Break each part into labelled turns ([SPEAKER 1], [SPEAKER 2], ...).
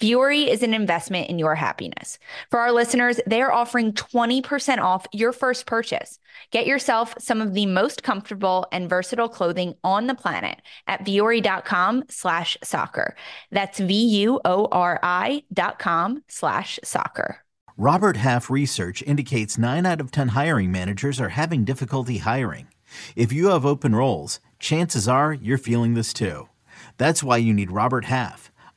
[SPEAKER 1] Vuori is an investment in your happiness. For our listeners, they are offering 20% off your first purchase. Get yourself some of the most comfortable and versatile clothing on the planet at vuori.com slash soccer. That's V-U-O-R-I dot com slash soccer.
[SPEAKER 2] Robert Half research indicates 9 out of 10 hiring managers are having difficulty hiring. If you have open roles, chances are you're feeling this too. That's why you need Robert Half.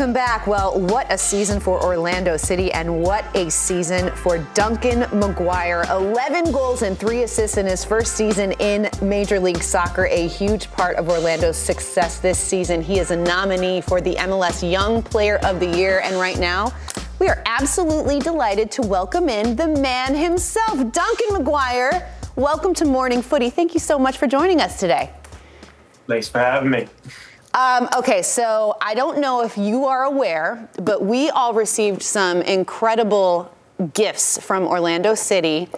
[SPEAKER 3] Welcome back. Well, what a season for Orlando City and what a season for Duncan McGuire. 11 goals and three assists in his first season in Major League Soccer, a huge part of Orlando's success this season. He is a nominee for the MLS Young Player of the Year, and right now, we are absolutely delighted to welcome in the man himself, Duncan McGuire. Welcome to Morning Footy. Thank you so much for joining us today.
[SPEAKER 4] Thanks for having me.
[SPEAKER 3] Um, okay, so I don't know if you are aware, but we all received some incredible gifts from Orlando City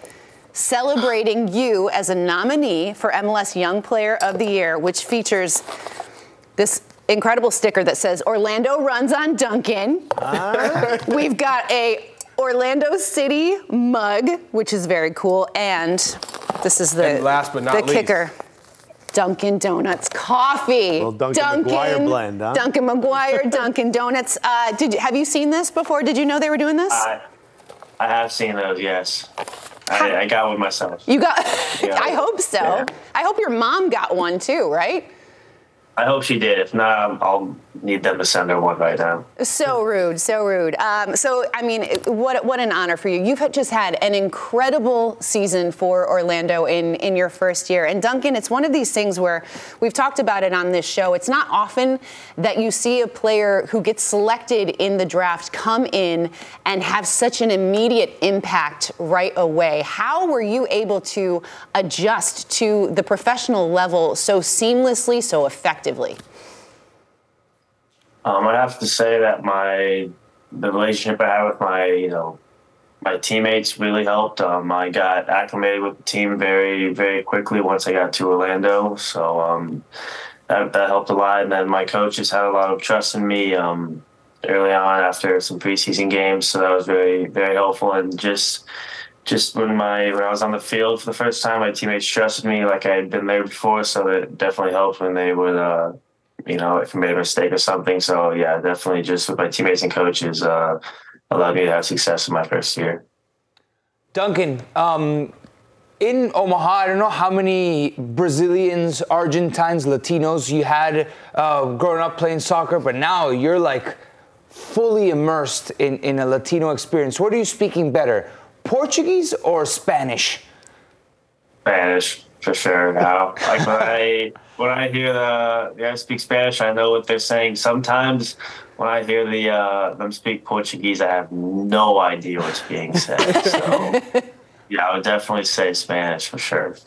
[SPEAKER 3] celebrating you as a nominee for MLS Young Player of the Year, which features this incredible sticker that says Orlando runs on Duncan. We've got a Orlando City mug, which is very cool, and this is the
[SPEAKER 5] and last but not
[SPEAKER 3] the
[SPEAKER 5] least,
[SPEAKER 3] kicker. Dunkin' Donuts coffee.
[SPEAKER 6] Well, Dunkin' McGuire blend, huh?
[SPEAKER 3] Dunkin' McGuire, Dunkin' Donuts. Uh, did you, have you seen this before? Did you know they were doing this?
[SPEAKER 4] I, I have seen those. Yes. I, I got one myself.
[SPEAKER 3] You got? I hope so.
[SPEAKER 4] Yeah.
[SPEAKER 3] I hope your mom got one too, right?
[SPEAKER 4] I hope she did. If not, I'll need them to send her one right now.
[SPEAKER 3] So rude, so rude. Um, so, I mean, what what an honor for you. You've just had an incredible season for Orlando in in your first year. And Duncan, it's one of these things where we've talked about it on this show. It's not often that you see a player who gets selected in the draft come in and have such an immediate impact right away. How were you able to adjust to the professional level so seamlessly, so effectively?
[SPEAKER 4] Um, I'd have to say that my the relationship I had with my you know my teammates really helped. Um, I got acclimated with the team very very quickly once I got to Orlando, so um, that that helped a lot. And then my coaches had a lot of trust in me um, early on after some preseason games, so that was very very helpful. And just just when my when I was on the field for the first time, my teammates trusted me like I had been there before, so it definitely helped when they would. Uh, you know, if I made a mistake or something. So yeah, definitely just with my teammates and coaches uh, allowed me to have success in my first year.
[SPEAKER 5] Duncan, um, in Omaha, I don't know how many Brazilians, Argentines, Latinos you had uh, growing up playing soccer, but now you're like fully immersed in, in a Latino experience. What are you speaking better, Portuguese or Spanish?
[SPEAKER 4] Spanish for sure now. like I when I hear the, the guys speak Spanish, I know what they're saying. Sometimes when I hear the uh, them speak Portuguese, I have no idea what's being said. So yeah, I would definitely say Spanish for sure.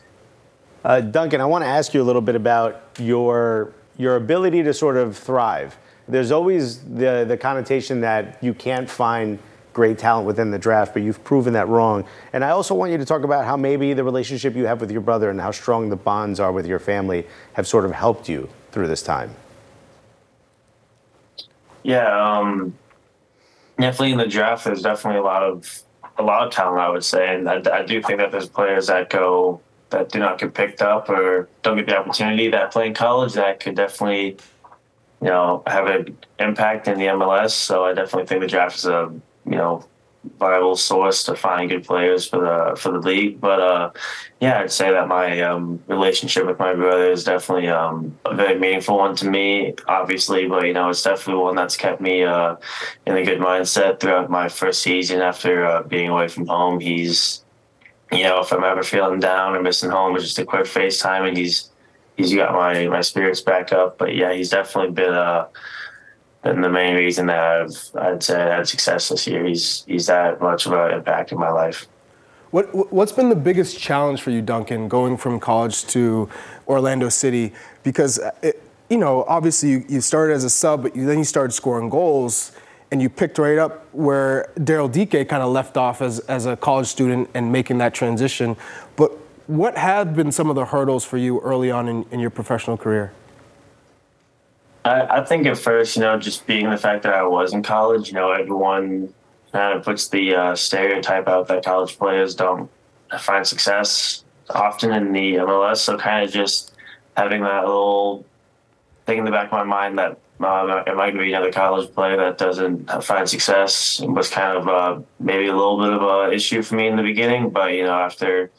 [SPEAKER 6] Uh, Duncan, I want to ask you a little bit about your your ability to sort of thrive. There's always the the connotation that you can't find great talent within the draft, but you've proven that wrong. And I also want you to talk about how maybe the relationship you have with your brother and how strong the bonds are with your family have sort of helped you through this time.
[SPEAKER 4] Yeah, um, definitely in the draft, there's definitely a lot of a lot of talent, I would say, and I, I do think that there's players that go that do not get picked up or don't get the opportunity that play in college that could definitely, you know, have an impact in the MLS. So I definitely think the draft is a you know viable source to find good players for the for the league. But uh, yeah, I'd say that my um, relationship with my brother is definitely um, a very meaningful one to me, obviously. But you know, it's definitely one that's kept me uh, in a good mindset throughout my first season after uh, being away from home. He's, you know, if I'm ever feeling down or missing home, it's just a quick FaceTime, and he's he's got my my spirits back up. But yeah, he's definitely been a uh, and the main reason that I've I'd say I had success this year. He's he's that much of an impact in my life.
[SPEAKER 7] What what's been the biggest challenge for you, Duncan, going from college to Orlando City? Because it, you know, obviously you, you started as a sub, but you, then you started scoring goals, and you picked right up where Daryl Dike kind of left off as as a college student and making that transition. But what have been some of the hurdles for you early on in, in your professional career?
[SPEAKER 4] I, I think at first, you know, just being the fact that I was in college, you know, everyone kind of puts the uh, stereotype out that college players don't find success often in the MLS. So kind of just having that little thing in the back of my mind that uh, am I going to be another college player that doesn't find success was kind of uh, maybe a little bit of a issue for me in the beginning. But you know, after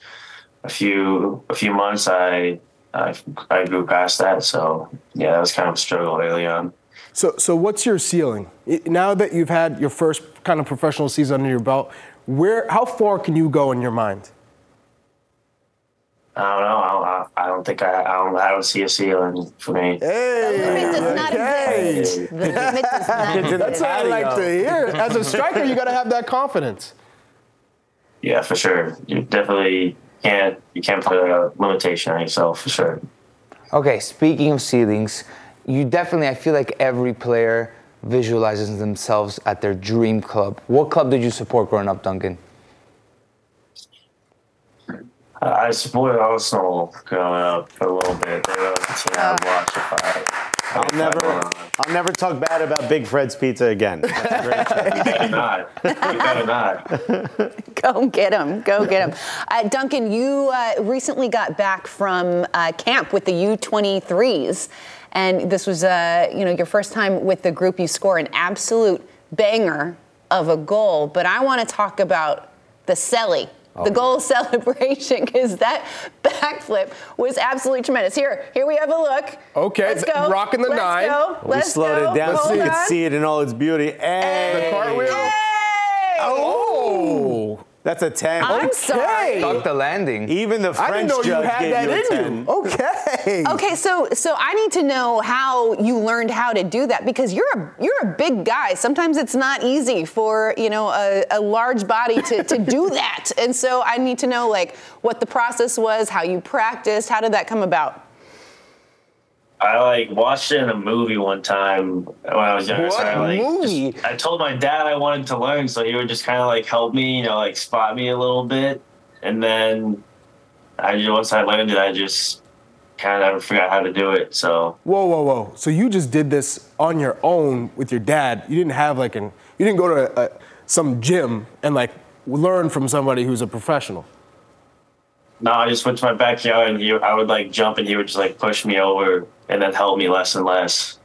[SPEAKER 4] a few a few months, I I, I grew past that. So yeah, that was kind of a struggle early on.
[SPEAKER 7] So, so what's your ceiling now that you've had your first kind of professional season under your belt? Where, how far can you go in your mind?
[SPEAKER 4] I don't know. I don't, I don't think I, I don't. I don't see a ceiling for me.
[SPEAKER 3] Hey, the limit does not exist. The limit does not exist.
[SPEAKER 7] That's what I like to hear. As a striker, you got to have that confidence.
[SPEAKER 4] Yeah, for sure. You definitely can't you can't put a limitation on yourself for sure.
[SPEAKER 5] Okay, speaking of ceilings, you definitely I feel like every player visualizes themselves at their dream club. What club did you support growing up, Duncan?
[SPEAKER 4] I supported Arsenal growing up for a little bit. They were the team I oh. watched if I
[SPEAKER 6] I'll never, I'll never talk bad about Big Fred's Pizza again. That's
[SPEAKER 4] great you better not. You better not.
[SPEAKER 3] Go get him. Go get him. Uh, Duncan, you uh, recently got back from uh, camp with the U23s, and this was, uh, you know, your first time with the group. You score an absolute banger of a goal, but I want to talk about the Selly the goal celebration because that backflip was absolutely tremendous. Here, here we have a look.
[SPEAKER 7] Okay,
[SPEAKER 3] let's go.
[SPEAKER 7] Rocking the
[SPEAKER 3] let's
[SPEAKER 7] nine.
[SPEAKER 3] Go.
[SPEAKER 6] We
[SPEAKER 3] let's
[SPEAKER 6] slowed
[SPEAKER 3] go.
[SPEAKER 6] it down
[SPEAKER 3] Hold
[SPEAKER 6] so you
[SPEAKER 3] on.
[SPEAKER 6] could see it in all its beauty. And
[SPEAKER 7] The cartwheel.
[SPEAKER 3] Hey!
[SPEAKER 7] Oh,
[SPEAKER 6] that's a 10.
[SPEAKER 3] I'm sorry.
[SPEAKER 5] Duck the landing.
[SPEAKER 6] Even the
[SPEAKER 7] I
[SPEAKER 6] French
[SPEAKER 7] didn't know you had
[SPEAKER 6] gave
[SPEAKER 7] that
[SPEAKER 6] you a
[SPEAKER 7] in
[SPEAKER 6] 10.
[SPEAKER 7] you. Okay.
[SPEAKER 3] Okay, so so I need to know how you learned how to do that because you're a you're a big guy. Sometimes it's not easy for you know a, a large body to, to do that, and so I need to know like what the process was, how you practiced, how did that come about?
[SPEAKER 4] I like watched it in a movie one time when I was younger. so
[SPEAKER 5] What
[SPEAKER 4] I, like,
[SPEAKER 5] movie?
[SPEAKER 4] just- I told my dad I wanted to learn, so he would just kind of like help me, you know, like spot me a little bit, and then I just once I learned it, I just kind of forgot how to do it. So
[SPEAKER 7] Whoa, whoa, whoa. So you just did this on your own with your dad. You didn't have like an, you didn't go to a, some gym and like learn from somebody who's a professional.
[SPEAKER 4] No, I just went to my backyard and he, I would like jump and he would just like push me over and then help me less and less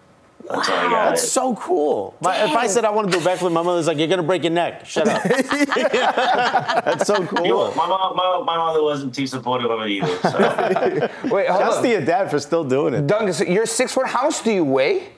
[SPEAKER 4] until I got
[SPEAKER 6] That's
[SPEAKER 4] it.
[SPEAKER 6] so cool. My, if I said I want to do a backflip, my mother's like, "You're gonna break your neck." Shut up. That's so
[SPEAKER 4] You know,
[SPEAKER 6] cool.
[SPEAKER 4] my mom, my, my mother wasn't too supportive of it either. So.
[SPEAKER 5] Wait, hold
[SPEAKER 6] Shouts to your dad for still doing it.
[SPEAKER 5] Duncan, so you're six foot. How much do you weigh?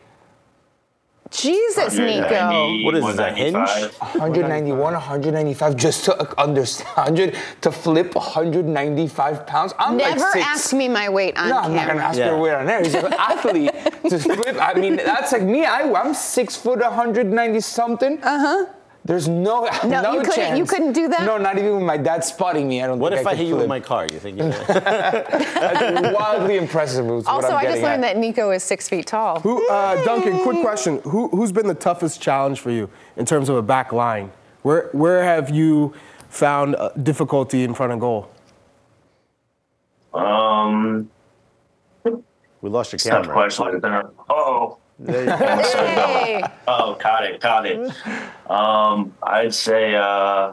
[SPEAKER 3] Jesus, Nico.
[SPEAKER 6] What is this, a hinge?
[SPEAKER 5] 191, 195, just to understand, 100 to flip 195 pounds. I'm
[SPEAKER 3] Never
[SPEAKER 5] like six.
[SPEAKER 3] ask me my weight on
[SPEAKER 5] No, I'm not gonna ask
[SPEAKER 6] Yeah.
[SPEAKER 5] her weight on there. He's an athlete to flip. I mean, that's like me. I, I'm six foot, 190 something. Uh huh. There's no no,
[SPEAKER 3] No, you couldn't-
[SPEAKER 5] chance.
[SPEAKER 3] you couldn't do that?
[SPEAKER 5] No, not even with my dad spotting me. I don't.
[SPEAKER 6] What
[SPEAKER 5] think
[SPEAKER 6] if I,
[SPEAKER 5] could
[SPEAKER 6] hit you with my car? You think? You're
[SPEAKER 5] That's wildly impressive. is what
[SPEAKER 3] Also,
[SPEAKER 5] I'm
[SPEAKER 3] I just learned
[SPEAKER 5] at.
[SPEAKER 3] that Nico is six feet tall.
[SPEAKER 7] Who, uh, Duncan, quick question. Who, who's been the toughest challenge for you in terms of a back line? Where, where have you found uh, difficulty in front of goal?
[SPEAKER 4] Um,
[SPEAKER 6] we lost your
[SPEAKER 4] tough
[SPEAKER 6] camera.
[SPEAKER 4] question. Oh,
[SPEAKER 3] Hey.
[SPEAKER 4] Oh, caught it, caught it. Um, I'd say, uh,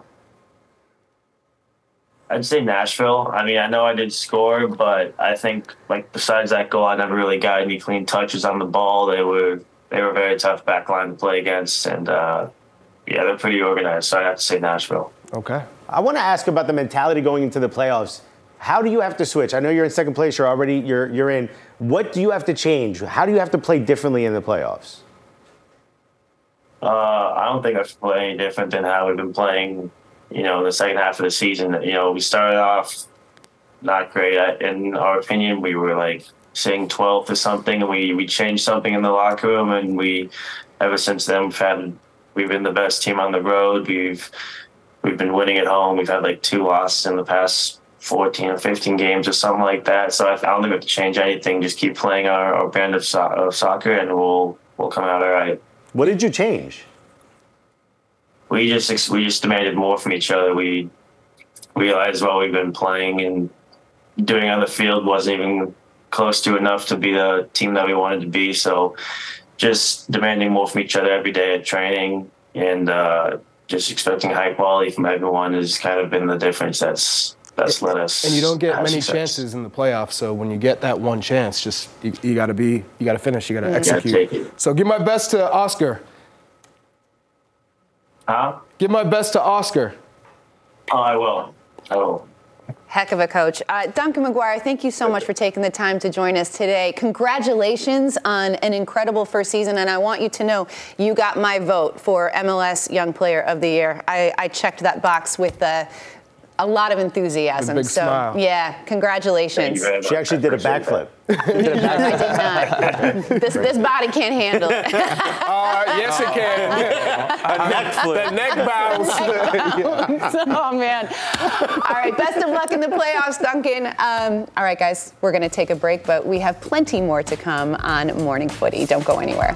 [SPEAKER 4] I'd say Nashville. I mean, I know I did score, but I think like besides that goal, I never really got any clean touches on the ball. They were they were a very tough back line to play against, and uh, yeah, they're pretty organized. So I have to say Nashville.
[SPEAKER 7] Okay.
[SPEAKER 6] I want to ask about the mentality going into the playoffs. How do you have to switch? I know you're in second place. You're already you're you're in. What do you have to change? How do you have to play differently in the playoffs?
[SPEAKER 4] Uh, I don't think I should play any different than how we've been playing. You know, in the second half of the season. You know, we started off not great. In our opinion, we were like saying 12th or something, and we we changed something in the locker room, and we ever since then we've had we've been the best team on the road. We've we've been winning at home. We've had like two losses in the past 14 or 15 games or something like that. So I, don't think we have to change anything. Just keep playing our, our brand of, so- of soccer, and we'll we'll come out all right.
[SPEAKER 6] What did you change?
[SPEAKER 4] We just we just demanded more from each other. We realized what we've been playing and doing on the field wasn't even close to enough to be the team that we wanted to be. So just demanding more from each other every day at training and uh, just expecting high quality from everyone has kind of been the difference that's that's led us.
[SPEAKER 7] And you don't get many
[SPEAKER 4] success.
[SPEAKER 7] chances in the playoffs, so when you get that one chance, just you, you got to be, you got to finish, you got to
[SPEAKER 4] Gotta
[SPEAKER 7] execute.
[SPEAKER 4] take it.
[SPEAKER 7] So give my best to Oscar.
[SPEAKER 4] Huh?
[SPEAKER 7] Give my best to Oscar.
[SPEAKER 4] Oh, I will. I will.
[SPEAKER 3] Heck of a coach. Uh, Duncan McGuire, thank you so much for taking the time to join us today. Congratulations on an incredible first season, and I want you to know you got my vote for MLS Young Player of the Year. I, I checked that box with uh, a lot of enthusiasm.
[SPEAKER 7] big
[SPEAKER 3] so,
[SPEAKER 7] smile.
[SPEAKER 3] yeah,
[SPEAKER 4] Thank
[SPEAKER 3] congratulations.
[SPEAKER 4] you very much.
[SPEAKER 6] She actually did a backflip.
[SPEAKER 3] I did not. this, this body can't handle it.
[SPEAKER 7] Uh, yes, it can.
[SPEAKER 6] A neck flip.
[SPEAKER 7] the neck bounce.
[SPEAKER 3] oh man! All right, best of luck in the playoffs, Duncan. Um, all right, guys, we're going to take a break, but we have plenty more to come on Morning Footy. Don't go anywhere.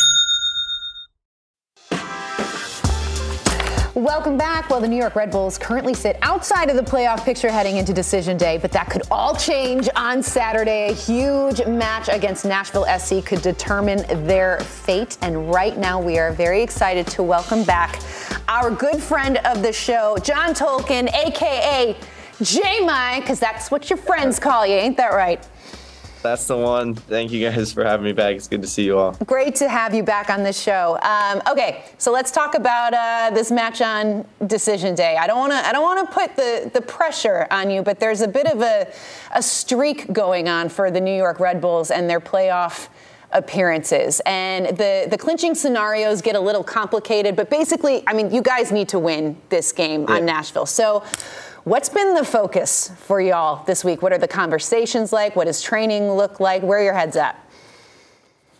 [SPEAKER 3] Welcome back. Well, the New York Red Bulls currently sit outside of the playoff picture heading into decision day, but that could all change on Saturday. A huge match against Nashville SC could determine their fate. And right now, we are very excited to welcome back our good friend of the show, John Tolkin, aka J because that's what your friends call you, ain't that right?
[SPEAKER 8] That's the one. Thank you guys for having me back. It's good to see you all.
[SPEAKER 3] Great to have you back on this show. Um, okay, so let's talk about uh, this match on decision day. I don't want to. I don't want to put the the pressure on you, but there's a bit of a a streak going on for the New York Red Bulls and their playoff appearances. And the the clinching scenarios get a little complicated but basically i mean you guys need to win this game
[SPEAKER 8] Yeah.
[SPEAKER 3] on nashville. So what's been the focus for y'all this week? What are the conversations like? What does training look like? Where are your heads at?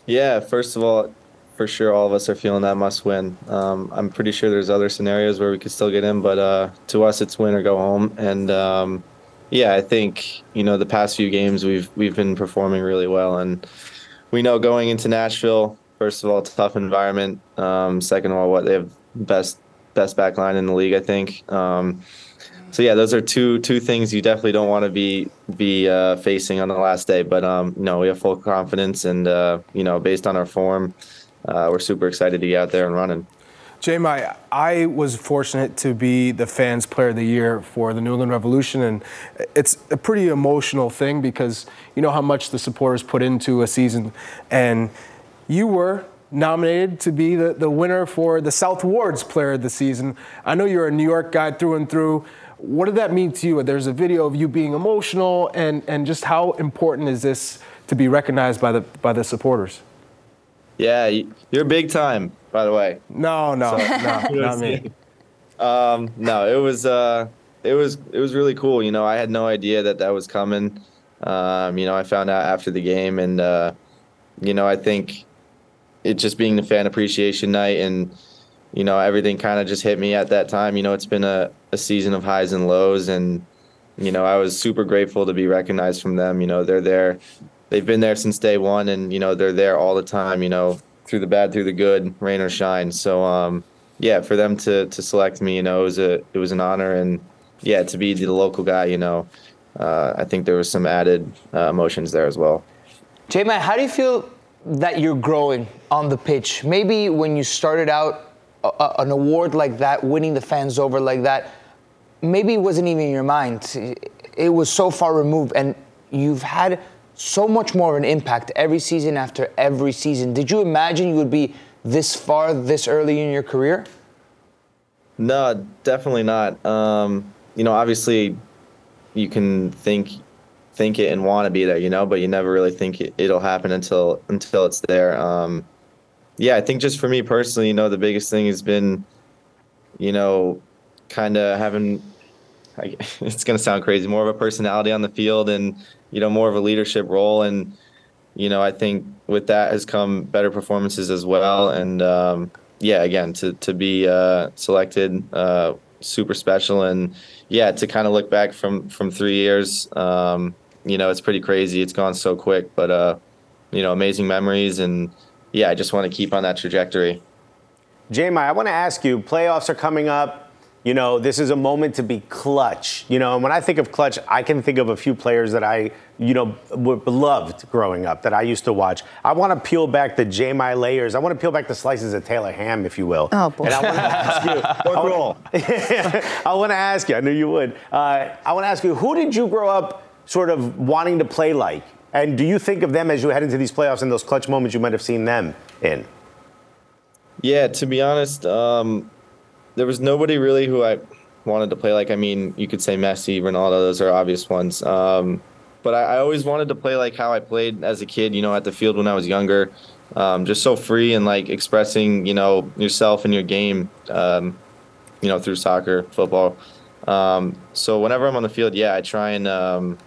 [SPEAKER 8] Yeah, first of all, for sure, all of us are feeling that must win. Um, I'm pretty sure there's other scenarios where we could still get in, but uh, to us, it's win or go home. And um, yeah, I think you know the past few games we've we've been performing really well, and we know going into Nashville, first of all, tough environment. Um, second of all, what they have best best back line in the league, I think. Um, so yeah, those are two two things you definitely don't want to be be uh, facing on the last day. But um, you know, we have full confidence, and uh, you know, based on our form, uh, we're super excited to get out there and running.
[SPEAKER 7] J-My, I was fortunate to be the fans player of the year for the New England Revolution, and it's a pretty emotional thing because you know how much the supporters put into a season, and you were nominated to be the, the winner for the South Ward's Player of the Season. I know you're a New York guy through and through. What did that mean to you? There's a video of you being emotional, and, and just how important is this to be recognized by the by the supporters?
[SPEAKER 8] Yeah, you're big time, by the way.
[SPEAKER 7] No, no, so, no, not me.
[SPEAKER 8] Um, no, it was uh, it was it was really cool. You know, I had no idea that that was coming. Um, you know, I found out after the game, and uh, you know, I think it just being the fan appreciation night, and you know, everything kind of just hit me at that time. You know, it's been a, a season of highs and lows, and you know, I was super grateful to be recognized from them. You know, they're there they've been there since day one, and you know they're there all the time. You know, through the bad, through the good, rain or shine. So um, yeah, for them to to select me, you know, it was a it was an honor, and yeah, to be the local guy, you know, uh, I think there was some added uh, emotions there as well.
[SPEAKER 5] J-My, how do you feel that you're growing on the pitch? Maybe when you started out, a, an award like that, winning the fans over like that, maybe it wasn't even in your mind. It was so far removed, and you've had so much more of an impact every season after every season. Did you imagine you would be this far this early in your career?
[SPEAKER 8] No, definitely not. Um, you know, obviously, you can think think it and want to be there, you know, but you never really think it, will happen until until it's there. Um, yeah, I think just for me personally, you know, the biggest thing has been, you know, kind of having. it's gonna sound crazy, more of a personality on the field and you know, more of a leadership role. And, you know, I think with that has come better performances as well. And, um, yeah, again, to, to be uh, selected, uh, super special. And, yeah, to kind of look back from, from three years, um, you know, it's pretty crazy. It's gone so quick, but, uh, you know, amazing memories. And, yeah, I just want to keep on that trajectory.
[SPEAKER 6] J-My, I want to ask you playoffs are coming up. You know, this is a moment to be clutch. You know, and when I think of clutch, I can think of a few players that I, you know, were loved growing up that I used to watch. I want to peel back the J-My layers. I want to peel back the slices of Taylor ham, if you will.
[SPEAKER 3] Oh, boy.
[SPEAKER 6] And I want to ask you. I want, I want to ask you. I knew you would. Uh, I want to ask you, who did you grow up sort of wanting to play like? And do you think of them as you head into these playoffs and those clutch moments you might have seen them in?
[SPEAKER 8] Yeah, to be honest, um, there was nobody really who I wanted to play like. I mean, you could say Messi, Ronaldo; those are obvious ones. Um, but I, I, always wanted to play like how I played as a kid. You know, at the field when I was younger, um, just so free and like expressing, you know, yourself and your game. Um, you know, through soccer, football. Um, so whenever I'm on the field, yeah, I try and um,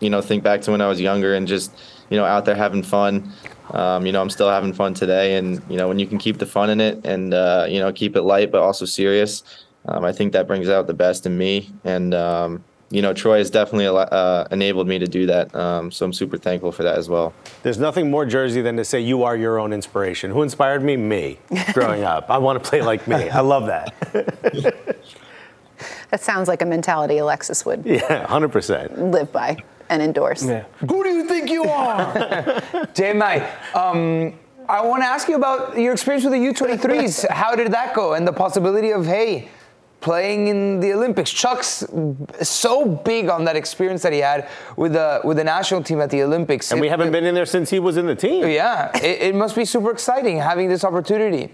[SPEAKER 8] you know think back to when I was younger and just you know out there having fun. Um, you know, I'm still having fun today, and you know, when you can keep the fun in it and uh, you know keep it light but also serious, um, I think that brings out the best in me. And um, you know, Troy has definitely uh, enabled me to do that. Um, so I'm super thankful for that as well.
[SPEAKER 6] There's nothing more Jersey than to say you are your own inspiration. Who inspired me? Me. Growing up, I want to play like me. I love that.
[SPEAKER 3] that sounds like a mentality Alexis would.
[SPEAKER 6] Yeah, 100%.
[SPEAKER 3] Live by and endorse.
[SPEAKER 5] Yeah. Who do you think you are? J-My, um, I want to ask you about your experience with the U23s. How did that go? And the possibility of, hey, playing in the Olympics. Chuck's so big on that experience that he had with the with the national team at the Olympics.
[SPEAKER 6] And we haven't been in there since he was in the team.
[SPEAKER 5] Yeah, it, it must be super exciting having this opportunity.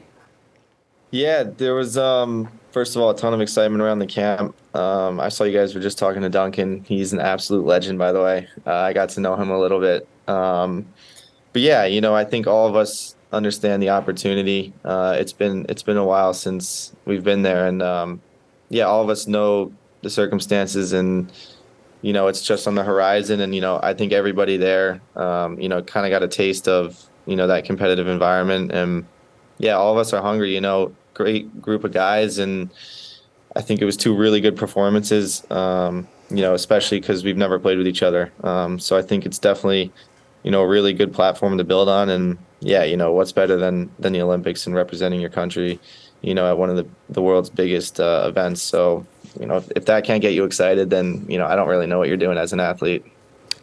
[SPEAKER 8] Yeah, there was um, first of all a ton of excitement around the camp. Um, I saw you guys were just talking to Duncan. He's an absolute legend, by the way. Uh, I got to know him a little bit. Um, but yeah, you know, I think all of us understand the opportunity. Uh, it's been it's been a while since we've been there, and um, yeah, all of us know the circumstances, and you know, it's just on the horizon. And you know, I think everybody there, um, you know, kind of got a taste of you know that competitive environment, and yeah, all of us are hungry. You know, great group of guys, and I think it was two really good performances. Um, you know, especially because we've never played with each other. Um, so I think it's definitely, you know, a really good platform to build on. And yeah, you know, what's better than than the Olympics and representing your country, you know, at one of the the world's biggest uh, events. So, you know, if, if that can't get you excited, then you know, I don't really know what you're doing as an athlete.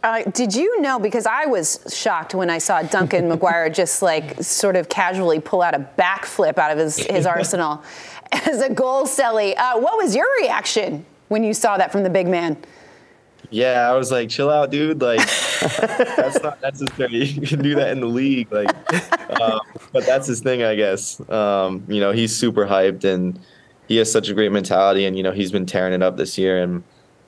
[SPEAKER 3] Uh, did you know? Because I was shocked when I saw Duncan McGuire just like sort of casually pull out a backflip out of his, his arsenal as a goal, Stelly. Uh, what was your reaction when you saw that from the big man?
[SPEAKER 8] Yeah, I was like, chill out, dude. Like, that's not necessary. You can do that in the league. Like, um, but that's his thing, I guess. Um, you know, he's super hyped and he has such a great mentality, and you know, he's been tearing it up this year and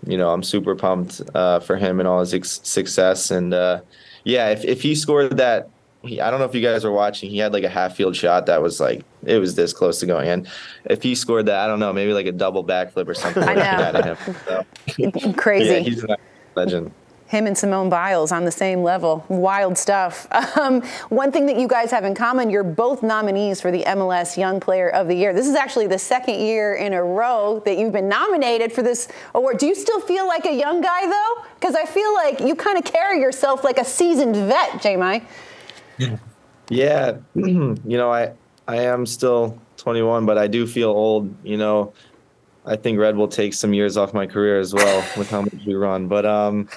[SPEAKER 8] you know, I'm super pumped uh, for him and all his ex- success. And uh, yeah, if, if he scored that, he, I don't know if you guys were watching, he had like a half field shot that was like, it was this close to going in. If he scored that, I don't know, maybe like a double backflip or something.
[SPEAKER 3] I know.
[SPEAKER 8] So.
[SPEAKER 3] Crazy.
[SPEAKER 8] Yeah, he's a legend
[SPEAKER 3] him and Simone Biles on the same level. Wild stuff. Um, one thing that you guys have in common, you're both nominees for the MLS Young Player of the Year. This is actually the second year in a row that you've been nominated for this award. Do you still feel like a young guy, though? Because I feel like you kind of carry yourself like a seasoned vet, J-My.
[SPEAKER 8] Yeah, you know, I, I am still 21, but I do feel old, you know. I think Red will take some years off my career as well with how much we run. But um,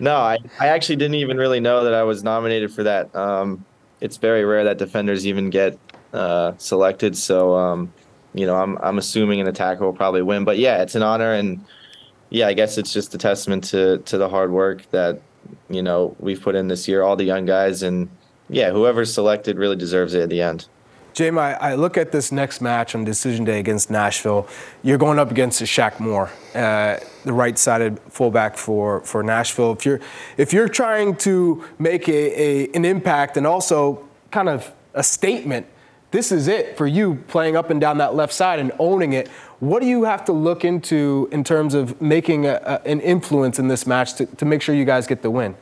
[SPEAKER 8] no, I, I actually didn't even really know that I was nominated for that. Um, it's very rare that defenders even get uh, selected. So, um, you know, I'm I'm assuming an attacker will probably win. But yeah, it's an honor, and yeah, I guess it's just a testament to to the hard work that you know we've put in this year, all the young guys, and yeah, whoever's selected really deserves it at the end.
[SPEAKER 7] Jamie, I look at this next match on decision day against Nashville. You're going up against Shaq Moore, uh, the right-sided fullback for, for Nashville. If you're if you're trying to make a, a an impact and also kind of a statement, this is it for you playing up and down that left side and owning it. What do you have to look into in terms of making a, a, an influence in this match to, to make sure you guys get the win?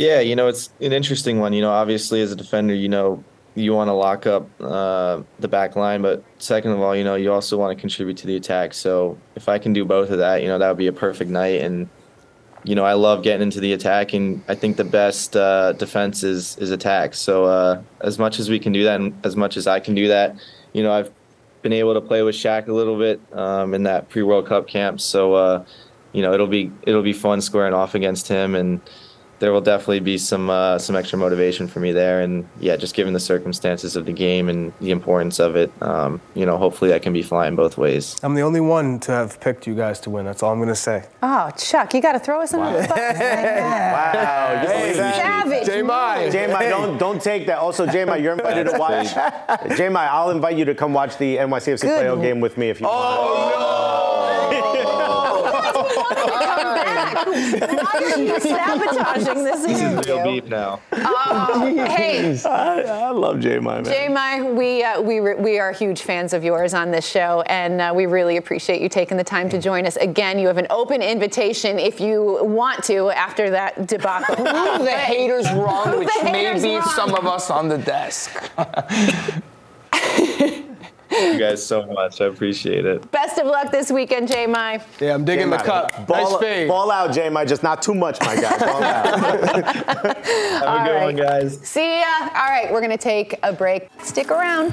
[SPEAKER 8] Yeah, you know, it's an interesting one. You know, obviously as a defender, you know, you want to lock up uh, the back line, but second of all, you know, you also want to contribute to the attack. So if I can do both of that, you know, that would be a perfect night. And you know, I love getting into the attack, and I think the best uh, defense is is attack. So uh, as much as we can do that, and as much as I can do that, you know, I've been able to play with Shaq a little bit um, in that pre World Cup camp. So uh, you know, it'll be it'll be fun squaring off against him and there will definitely be some uh, some extra motivation for me there. And yeah, just given the circumstances of the game and the importance of it, um, you know, hopefully I can be flying both ways.
[SPEAKER 7] I'm the only one to have picked you guys to win. That's all I'm going to say.
[SPEAKER 3] Oh, Chuck, you got to throw us under wow. the bus.
[SPEAKER 6] wow,
[SPEAKER 3] hey, savage.
[SPEAKER 7] J-My.
[SPEAKER 6] J-My, don't don't take that. Also, J-My, you're invited to watch. J-My, I'll invite you to come watch the NYCFC Good. playoff game with me if you
[SPEAKER 7] oh,
[SPEAKER 6] want.
[SPEAKER 7] Oh
[SPEAKER 3] Why are you sabotaging this interview?
[SPEAKER 8] Real beef now.
[SPEAKER 3] Uh, hey,
[SPEAKER 6] I, I love J my man.
[SPEAKER 3] J my, we uh, we re- we are huge fans of yours on this show, and uh, we really appreciate you taking the time to join us. Again, you have an open invitation if you want to after that debacle.
[SPEAKER 5] Prove the haters wrong, which may be
[SPEAKER 3] wrong.
[SPEAKER 5] some of us on the desk.
[SPEAKER 8] you guys so much. I appreciate it.
[SPEAKER 3] Best of luck this weekend, J My.
[SPEAKER 7] Yeah, I'm digging
[SPEAKER 6] J-My.
[SPEAKER 7] the cup.
[SPEAKER 6] Ball,
[SPEAKER 7] nice fade.
[SPEAKER 6] ball out, J My. Just not too much, my guy. Ball out.
[SPEAKER 8] Have a
[SPEAKER 3] All
[SPEAKER 8] good
[SPEAKER 3] right.
[SPEAKER 8] one, guys.
[SPEAKER 3] See ya. All right, we're going to take a break. Stick around.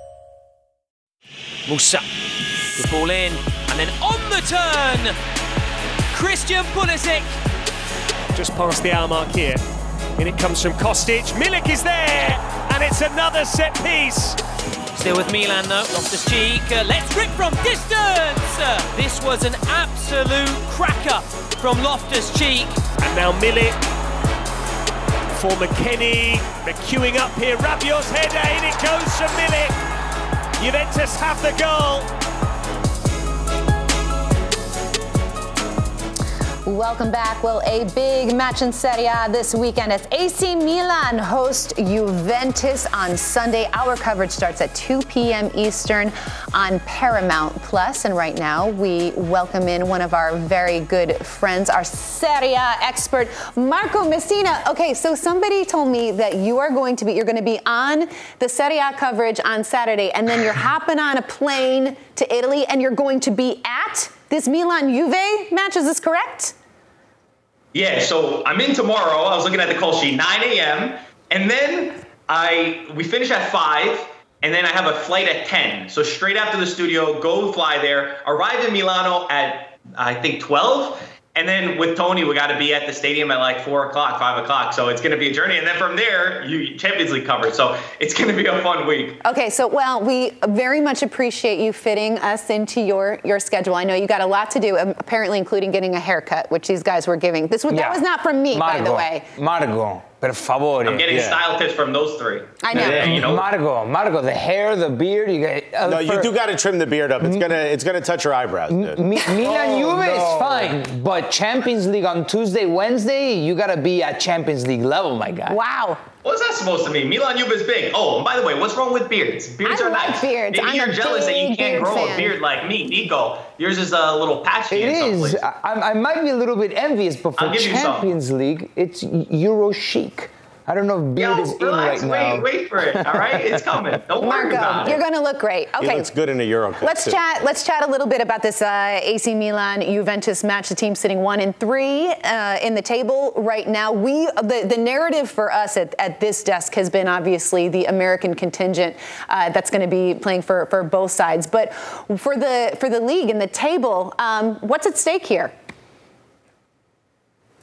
[SPEAKER 9] Musah. The ball in, and then on the turn, Christian Pulisic.
[SPEAKER 10] Just past the hour mark here. In it comes from Kostic. Milik is there, and it's another set piece.
[SPEAKER 9] Still with Milan though, Loftus Cheek. Uh, let's rip from distance. Uh, this was an absolute cracker from Loftus Cheek.
[SPEAKER 10] And now Milik for McKennie. They're queuing up here. Rabiot's header, in it goes from Milik. Juventus have the goal.
[SPEAKER 3] Welcome back. Well, a big match in Serie A this weekend as AC Milan host Juventus on Sunday. Our coverage starts at 2 p.m. Eastern on Paramount Plus. And right now, we welcome in one of our very good friends, our Serie A expert, Marco Messina. Okay, so somebody told me that you are going to be you're going to be on the Serie A coverage on Saturday, and then you're hopping on a plane to Italy, and you're going to be at this Milan Juve match. Is this correct?
[SPEAKER 11] Yeah, so I'm in tomorrow. I was looking at the call sheet, 9 a.m. And then I we finish at 5, and then I have a flight at 10. So straight after the studio, go fly there, arrive in Milano at I think 12, and then with Tony, we got to be at the stadium at like four o'clock, five o'clock. So it's going to be a journey. And then from there, you Champions League coverage. So it's going to be a fun week.
[SPEAKER 3] Okay, so well, we very much appreciate you fitting us into your your schedule. I know you got a lot to do, um, apparently, including getting a haircut, which these guys were giving. This was,
[SPEAKER 5] Yeah.
[SPEAKER 3] that was not from me, by the
[SPEAKER 5] Marco,
[SPEAKER 3] way.
[SPEAKER 5] Marco, per favore.
[SPEAKER 11] I'm getting
[SPEAKER 5] Yeah.
[SPEAKER 11] style tips from those three.
[SPEAKER 3] I know.
[SPEAKER 11] Yeah, you know,
[SPEAKER 5] Marco, Marco, the hair, the beard, you got, Uh,
[SPEAKER 6] No, you
[SPEAKER 5] for-
[SPEAKER 6] do got to trim the beard up. It's gonna it's gonna touch your eyebrows, dude.
[SPEAKER 5] Mi- Milan
[SPEAKER 6] Oh,
[SPEAKER 5] Juve
[SPEAKER 6] no.
[SPEAKER 5] is fine, but Champions League on Tuesday, Wednesday, you gotta be at Champions League level, my guy.
[SPEAKER 3] Wow.
[SPEAKER 11] What's that supposed to mean? Milan Juve is big. Oh, and by the way, what's wrong with beards? Beards
[SPEAKER 3] I
[SPEAKER 11] are
[SPEAKER 3] like
[SPEAKER 11] nice.
[SPEAKER 3] beards.
[SPEAKER 11] Maybe
[SPEAKER 3] I'm
[SPEAKER 11] you're jealous that you can't grow
[SPEAKER 3] fan.
[SPEAKER 11] a beard like me, Nico. Yours is a little patchy
[SPEAKER 5] It
[SPEAKER 11] in
[SPEAKER 5] is.
[SPEAKER 11] places.
[SPEAKER 5] I, I might be a little bit envious, but for
[SPEAKER 11] I'll give you some.
[SPEAKER 5] Champions League, it's Euro chic. I don't know if beard
[SPEAKER 11] Yo,
[SPEAKER 5] is in right
[SPEAKER 11] wait,
[SPEAKER 5] now.
[SPEAKER 11] wait for it. All right, it's coming. Don't worry about
[SPEAKER 3] Marco,
[SPEAKER 11] it.
[SPEAKER 3] you're going to look great.
[SPEAKER 6] He
[SPEAKER 3] Okay.
[SPEAKER 6] looks good in a Euro cut,
[SPEAKER 3] Let's
[SPEAKER 6] too.
[SPEAKER 3] chat. Let's chat a little bit about this uh, AC Milan Juventus match. The team sitting one and three uh, in the table right now. We the, the narrative for us at, at this desk has been obviously the American contingent uh, that's going to be playing for, for both sides. But for the for the league and the table, um, what's at stake here?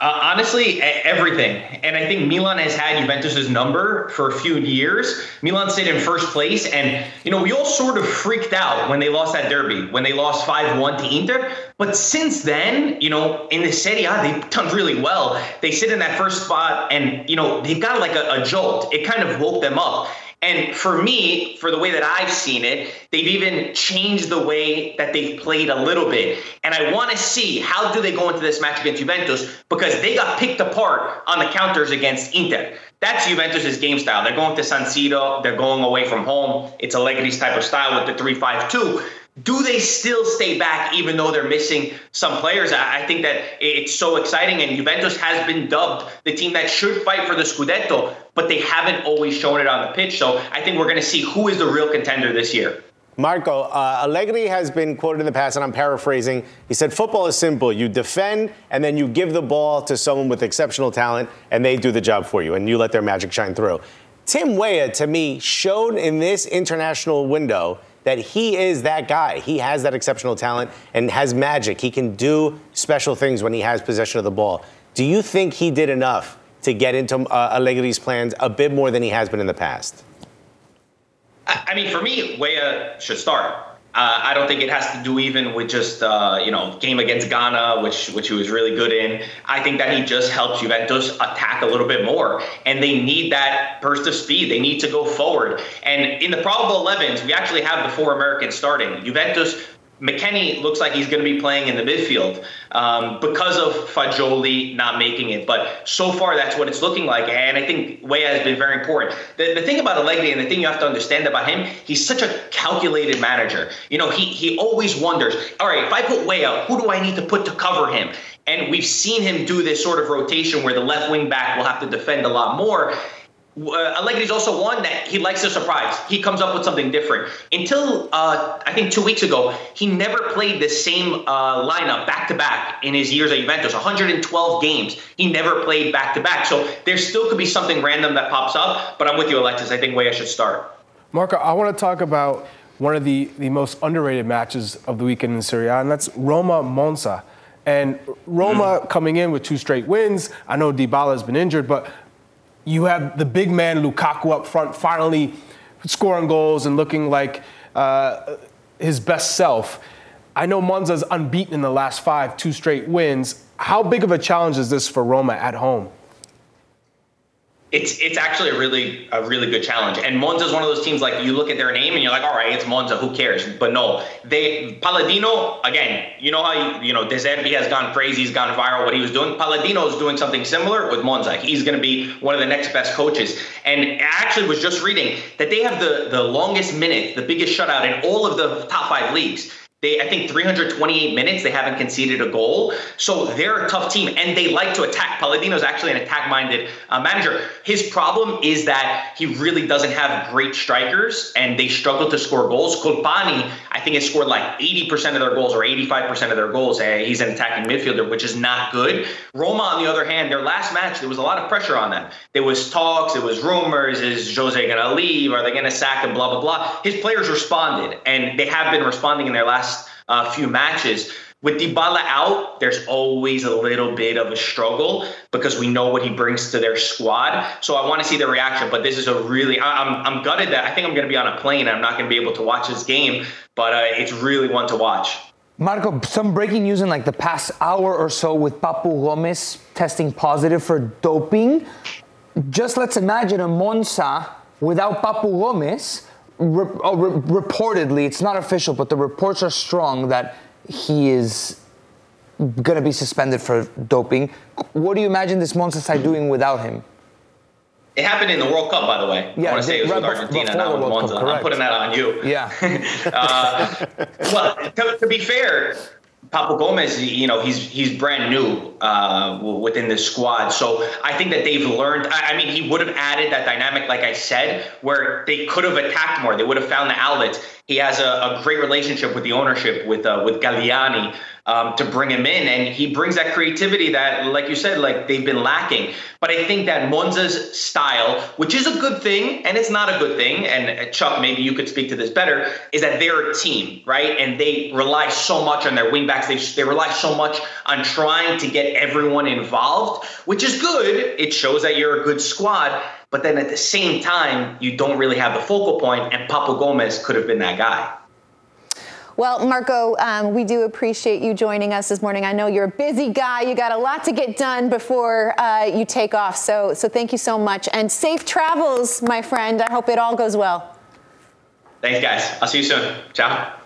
[SPEAKER 11] Uh, honestly, everything. And I think Milan has had Juventus's number for a few years. Milan stayed in first place, and you know we all sort of freaked out when they lost that derby, when they lost five one to Inter. But since then, you know, in the Serie A, they've done really well. They sit in that first spot, and you know they've got like a, a jolt. It kind of woke them up. And for me, for the way that I've seen it, they've even changed the way that they've played a little bit. And I want to see how do they go into this match against Juventus because they got picked apart on the counters against Inter. That's Juventus's game style. They're going to San Siro. They're going away from home. It's Allegri's type of style with the 3-5-2. Do they still stay back even though they're missing some players? I think that it's so exciting, and Juventus has been dubbed the team that should fight for the Scudetto, but they haven't always shown it on the pitch. So I think we're going to see who is the real contender this year.
[SPEAKER 6] Marco, uh, Allegri has been quoted in the past, and I'm paraphrasing. He said, Football is simple. You defend, and then you give the ball to someone with exceptional talent, and they do the job for you, and you let their magic shine through. Tim Weah, to me, showed in this international window that he is that guy. He has that exceptional talent and has magic. He can do special things when he has possession of the ball. Do you think he did enough to get into uh, Allegri's plans a bit more than he has been in the past?
[SPEAKER 11] I mean, for me, Weah should start. Uh, I don't think it has to do even with just uh, you know game against Ghana, which which he was really good in. I think that he just helps Juventus attack a little bit more, and they need that burst of speed. They need to go forward. And in the probable 11s, we actually have the four Americans starting. Juventus. McKennie looks like he's going to be playing in the midfield um, because of Fagioli not making it. But so far, that's what it's looking like. And I think Weah has been very important. The, the thing about Allegri and the thing you have to understand about him, he's such a calculated manager. You know, he, he always wonders, all right, if I put Weah, who do I need to put to cover him? And we've seen him do this sort of rotation where the left wing back will have to defend a lot more uh, Allegri's also one that he likes to surprise. He comes up with something different. Until uh, I think two weeks ago, he never played the same uh, lineup back to back in his years at Juventus. 112 games, he never played back to back. So there still could be something random that pops up. But I'm with you, Alexis. I think Weah should start.
[SPEAKER 7] Marco, I want to talk about one of the, the most underrated matches of the weekend in Serie A, and that's Roma Monza. And Roma coming in with two straight wins. I know Dybala has been injured, but you have the big man Lukaku up front, finally scoring goals and looking like uh, his best self. I know Monza's unbeaten in the last five, two straight wins. How big of a challenge is this for Roma at home?
[SPEAKER 11] It's it's actually a really a really good challenge. And Monza is one of those teams like you look at their name and you're like, all right, it's Monza, who cares? But no, they Palladino again. You know how you, know De Zerbi has gone crazy, he's gone viral. What he was doing, Palladino is doing something similar with Monza. He's going to be one of the next best coaches. And I actually was just reading that they have the the longest minute, the biggest shutout in all of the top five leagues. They, I think 328 minutes, they haven't conceded a goal. So they're a tough team and they like to attack. Palladino's actually an attack minded uh, manager. His problem is that he really doesn't have great strikers and they struggle to score goals. Colpani, I think, has scored like 80% of their goals or 85% of their goals. Uh, he's an attacking midfielder, which is not good. Roma, on the other hand, their last match, there was a lot of pressure on them. There was talks, there was rumors is Jose going to leave? Are they going to sack him? Blah, blah, blah. His players responded and they have been responding in their last uh, few matches. With Dybala out, there's always a little bit of a struggle because we know what he brings to their squad. So I want to see the reaction. But this is a really, I'm, I'm gutted that I think I'm going to be on a plane. I'm not going to be able to watch this game, but uh, it's really one to watch.
[SPEAKER 5] Marco, some breaking news in like the past hour or so with Papu Gomez testing positive for doping. Just let's imagine a Monza without Papu Gomez re- oh, re- reportedly, it's not official, but the reports are strong that he is going to be suspended for doping. What do you imagine this Monza side doing without him?
[SPEAKER 11] It happened in the World Cup, by the way.
[SPEAKER 5] Yeah,
[SPEAKER 11] I want to say it was
[SPEAKER 5] right
[SPEAKER 11] with Argentina, not with Monza.
[SPEAKER 5] Cup,
[SPEAKER 11] I'm putting that on you.
[SPEAKER 5] Yeah.
[SPEAKER 11] uh, well, to, to, be fair, Papu Gomez, you know, he's he's brand new uh, within the squad, so I think that they've learned. I, I, mean, he would have added that dynamic, like I said, where they could have attacked more. They would have found the outlets. He has a, a great relationship with the ownership, with uh, with Galliani, um, to bring him in, and he brings that creativity that, like you said, like they've been lacking. But I think that Monza's style, which is a good thing, and it's not a good thing, and uh, Chuck, maybe you could speak to this better, is that they're a team, right? And they rely so much on their wingbacks. They they rely so much on trying to get everyone involved, which is good. It shows that you're a good squad. But then at the same time, you don't really have the focal point, and Papu Gomez could have been that guy.
[SPEAKER 3] Well, Marco, um, we do appreciate you joining us this morning. I know you're a busy guy. You got a lot to get done before uh, you take off. So, so thank you so much. And safe travels, my friend. I hope it all goes well.
[SPEAKER 11] Thanks, guys. I'll see you soon. Ciao.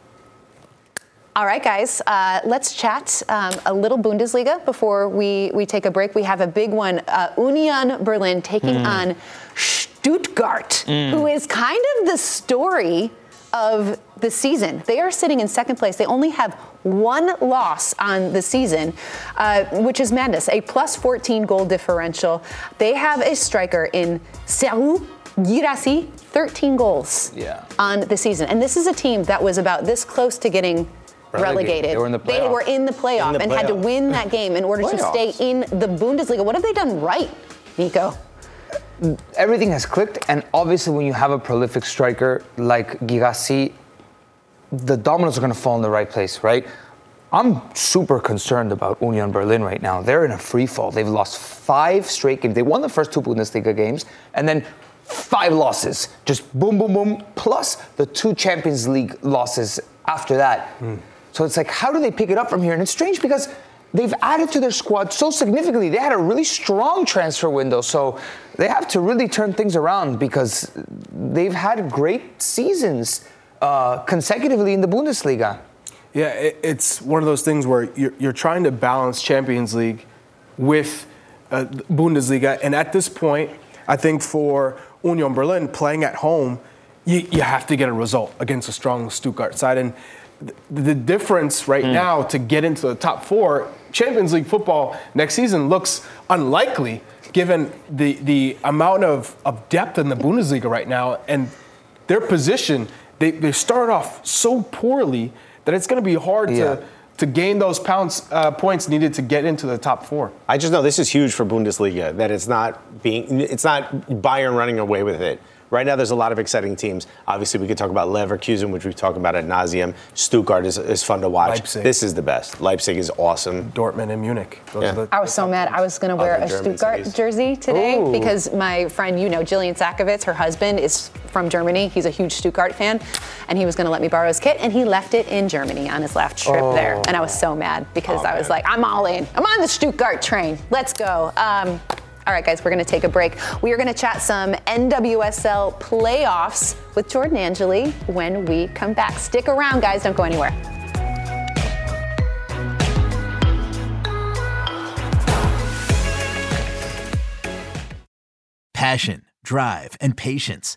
[SPEAKER 3] All right, guys, uh, let's chat um, a little Bundesliga before we, we take a break. We have a big one uh, Union Berlin taking mm. on Stuttgart, mm. who is kind of the story of the season. They are sitting in second place. They only have one loss on the season, uh, which is madness. A plus 14 goal differential. They have a striker in Serhou Guirassy, 13 goals
[SPEAKER 5] yeah.
[SPEAKER 3] on the season. And this is a team that was about this close to getting relegated.
[SPEAKER 5] They were in the playoff,
[SPEAKER 3] they were in the playoff in the and playoff. had to win that game in order to stay in the Bundesliga. What have they done right, Nico?
[SPEAKER 5] Everything has clicked, and obviously, when you have a prolific striker like Guirassy, the dominoes are going to fall in the right place, right? I'm super concerned about Union Berlin right now. They're in a free fall. They've lost five straight games. They won the first two Bundesliga games, and then five losses. Just boom, boom, boom. Plus the two Champions League losses after that. Mm. So it's like, how do they pick it up from here? And it's strange because they've added to their squad so significantly. They had a really strong transfer window. So they have to really turn things around because they've had great seasons uh, consecutively in the Bundesliga.
[SPEAKER 7] Yeah, it, it's one of those things where you're, you're trying to balance Champions League with uh, Bundesliga, and at this point, I think for Union Berlin playing at home, you, you have to get a result against a strong Stuttgart side, and the difference right mm. now to get into the top four Champions League football next season looks unlikely given the the amount of, of depth in the Bundesliga right now and their position they, they start off so poorly that it's going to be hard yeah. to to gain those pounds uh, points needed to get into the top four.
[SPEAKER 6] I just know this is huge for Bundesliga that it's not being it's not Bayern running away with it. Right now, there's a lot of exciting teams. Obviously, we could talk about Leverkusen, which we've talked about at nauseum. Stuttgart is, is fun to watch.
[SPEAKER 7] Leipzig.
[SPEAKER 6] This is the best. Leipzig is awesome.
[SPEAKER 7] Dortmund and Munich.
[SPEAKER 3] Yeah. The, I was so mad. I was going to wear a Stuttgart cities. jersey today Ooh. because my friend, you know, Jillian Sakovits, her husband is from Germany. He's a huge Stuttgart fan, and he was going to let me borrow his kit, and he left it in Germany on his last trip oh. there. And I was so mad because oh, I was man. like, I'm all in. I'm on the Stuttgart train. Let's go. Um, All right, guys, we're going to take a break. We are going to chat some NWSL playoffs with Jordan Angeli when we come back. Stick around, guys. Don't go anywhere.
[SPEAKER 2] Passion, drive, and patience.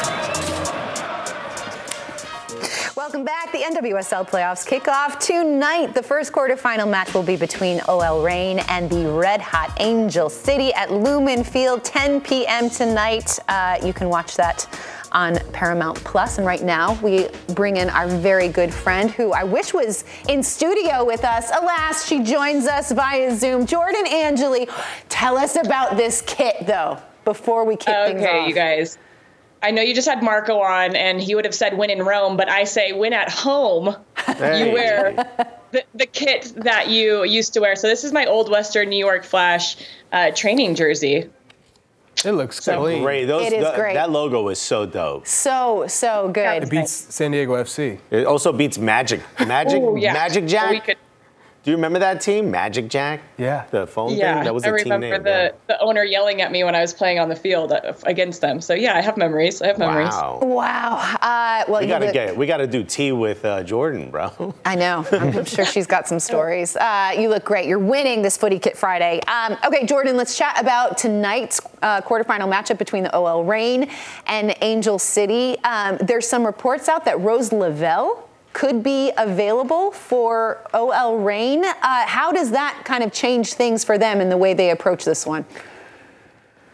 [SPEAKER 3] Welcome back. The NWSL playoffs kick off tonight. The first quarterfinal match will be between OL Reign and the Red Hot Angel City at Lumen Field, 10 p.m. tonight. Uh, you can watch that on Paramount Plus. And right now, we bring in our very good friend who I wish was in studio with us. Alas, she joins us via Zoom. Jordan Angeli, tell us about this kit, though, before we kick things off.
[SPEAKER 12] Okay, you guys. I know you just had Marco on, and he would have said win in Rome, but I say win at home.
[SPEAKER 6] Hey.
[SPEAKER 12] You wear the, the kit that you used to wear. So this is my old Western New York Flash uh, training jersey.
[SPEAKER 7] It looks
[SPEAKER 12] So-
[SPEAKER 7] clean.
[SPEAKER 6] Great. Those,
[SPEAKER 3] It is
[SPEAKER 6] the-
[SPEAKER 3] great.
[SPEAKER 6] That logo is so dope.
[SPEAKER 3] So, so good.
[SPEAKER 7] It beats San Diego FC.
[SPEAKER 6] It also beats Magic. Magic,
[SPEAKER 12] Ooh, yeah.
[SPEAKER 6] Magic Jack.
[SPEAKER 12] We could-
[SPEAKER 6] Do you remember that team, Magic Jack?
[SPEAKER 7] Yeah.
[SPEAKER 6] The phone
[SPEAKER 12] Yeah,
[SPEAKER 6] thing. That was
[SPEAKER 12] I
[SPEAKER 6] a team
[SPEAKER 12] remember
[SPEAKER 6] name.
[SPEAKER 12] the, the owner yelling at me when I was playing on the field uh, against them. So yeah, I have memories. I have memories.
[SPEAKER 6] Wow.
[SPEAKER 3] Wow. Uh, well,
[SPEAKER 6] We
[SPEAKER 3] you
[SPEAKER 6] gotta
[SPEAKER 3] look-
[SPEAKER 6] get. We gotta do tea with uh, Jordan, bro.
[SPEAKER 3] I know. I'm sure she's got some stories. Uh, you look great. You're winning this Footy Kit Friday. Um, okay, Jordan, let's chat about tonight's uh, quarterfinal matchup between the OL Reign and Angel City. Um, there's some reports out that Rose Lavelle could be available for OL Reign. Uh, how does that kind of change things for them in the way they approach this one?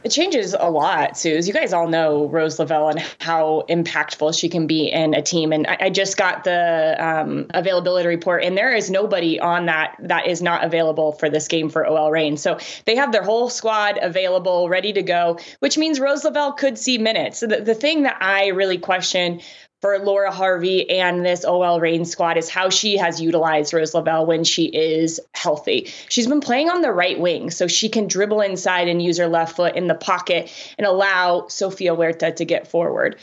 [SPEAKER 12] It changes a lot, Suze. You guys all know Rose Lavelle and how impactful she can be in a team. And I, I just got the um, availability report, and there is nobody on that that is not available for this game for OL Reign. So they have their whole squad available, ready to go, which means Rose Lavelle could see minutes. So the, the thing that I really question for Laura Harvey and this OL Reign squad is how she has utilized Rose Lavelle when she is healthy. She's been playing on the right wing, so she can dribble inside and use her left foot in the pocket and allow Sofia Huerta to get forward.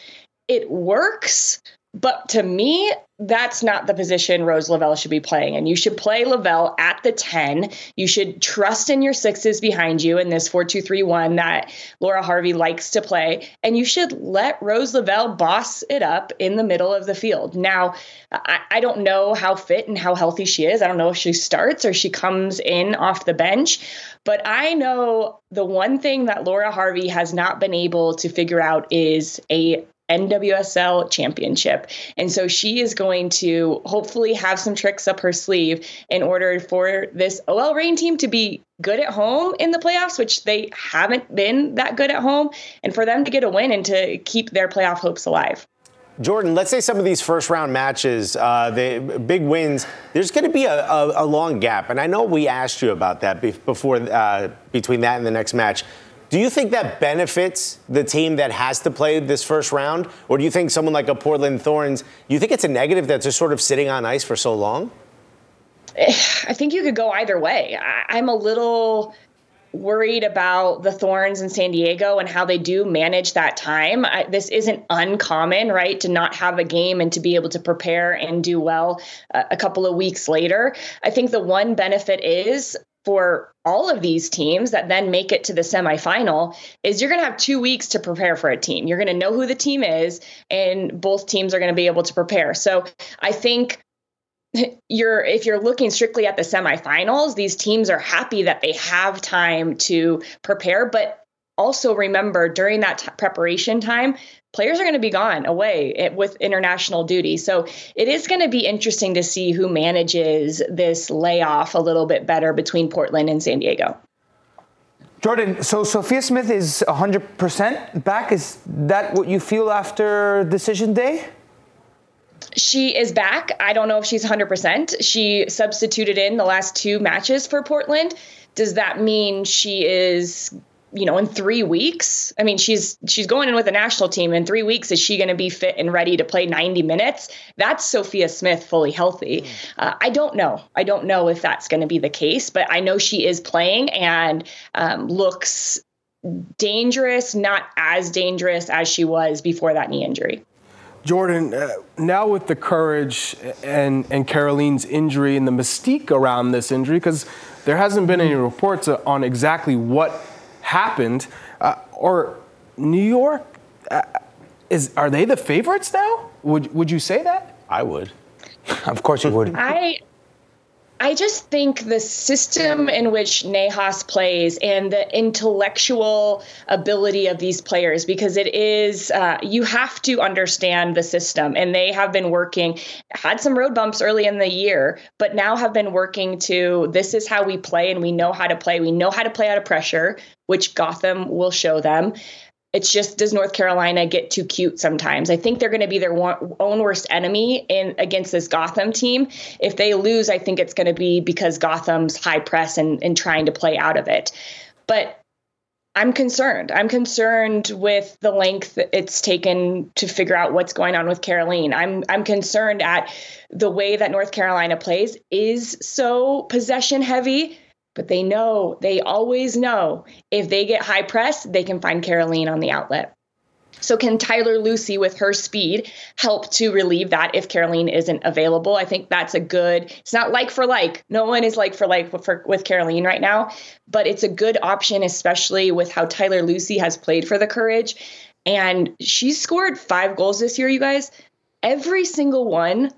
[SPEAKER 12] It works, but to me, that's not the position Rose Lavelle should be playing. And you should play Lavelle at the 10. You should trust in your sixes behind you in this 4 2 3 1 that Laura Harvey likes to play. And you should let Rose Lavelle boss it up in the middle of the field. Now, I, I don't know how fit and how healthy she is. I don't know if she starts or she comes in off the bench. But I know the one thing that Laura Harvey has not been able to figure out is a NWSL championship. And so she is going to hopefully have some tricks up her sleeve in order for this OL Reign team to be good at home in the playoffs, which they haven't been that good at home, and for them to get a win and to keep their playoff hopes alive.
[SPEAKER 6] Jordan, let's say some of these first round matches, uh, the big wins, there's going to be a, a, a long gap. And I know we asked you about that before, uh, between that and the next match. Do you think that benefits the team that has to play this first round? Or do you think someone like a Portland Thorns, you think it's a negative that they're sort of sitting on ice for so long?
[SPEAKER 12] I think you could go either way. I'm a little worried about the Thorns in San Diego and how they do manage that time. I, this isn't uncommon, right? To not have a game and to be able to prepare and do well uh, a couple of weeks later. I think the one benefit is for all of these teams that then make it to the semifinal is you're going to have two weeks to prepare for a team. You're going to know who the team is, and both teams are going to be able to prepare. So I think you're if you're looking strictly at the semifinals, these teams are happy that they have time to prepare, but also remember during that t- preparation time, players are going to be gone away eh, with international duty. So it is going to be interesting to see who manages this layoff a little bit better between Portland and San Diego.
[SPEAKER 5] Jordan, so Sophia Smith is 100% back. Is that what you feel after decision day?
[SPEAKER 12] She is back. I don't know if she's 100%. She substituted in the last two matches for Portland. Does that mean she is you know in three weeks i mean she's she's going in with the national team. In three weeks is she going to be fit and ready to play 90 minutes? That's sophia smith fully healthy. Mm. uh, i don't know. I don't know if that's going to be the case but i know she is playing and um, looks dangerous not as dangerous as she was before that knee injury.
[SPEAKER 7] Jordan, uh, now with the courage and, and Kerolin's injury and the mystique around this injury, because there hasn't been any reports on exactly what happened, uh, or New York, uh, is are they the favorites now? Would would you say that?
[SPEAKER 6] I would.
[SPEAKER 5] of course you would.
[SPEAKER 12] I I just think the system in which Nahas plays and the intellectual ability of these players, because it is, uh, you have to understand the system. And they have been working, had some road bumps early in the year, but now have been working to this is how we play and we know how to play. We know how to play out of pressure, which Gotham will show them. It's just does North Carolina get too cute sometimes? I think they're going to be their own worst enemy in against this Gotham team. If they lose, I think it's going to be because Gotham's high press and, and trying to play out of it. But I'm concerned. I'm concerned with the length it's taken to figure out what's going on with Kerolin. I'm I'm concerned at the way that North Carolina plays is so possession heavy but they know, they always know if they get high press, they can find Kerolin on the outlet. So, can Tyler Lussi, with her speed, help to relieve that if Kerolin isn't available? I think that's a good. It's not like for like. No one is like for like for, with Kerolin right now, but it's a good option, especially with how Tyler Lussi has played for the Courage, and she's scored five goals this year. You guys, every single one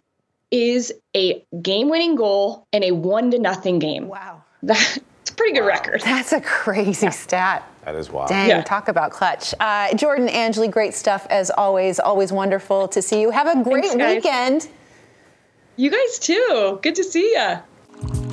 [SPEAKER 12] is a game-winning goal and a one to nothing game.
[SPEAKER 3] Wow.
[SPEAKER 12] That's a pretty good
[SPEAKER 3] wow.
[SPEAKER 12] record.
[SPEAKER 3] That's a crazy yeah. stat.
[SPEAKER 6] That is wild.
[SPEAKER 3] Dang, yeah. talk about clutch. Uh, Jordan, Angeli, great stuff as always. Always wonderful to see you. Have a great Thanks, weekend.
[SPEAKER 12] You guys too. Good to see you.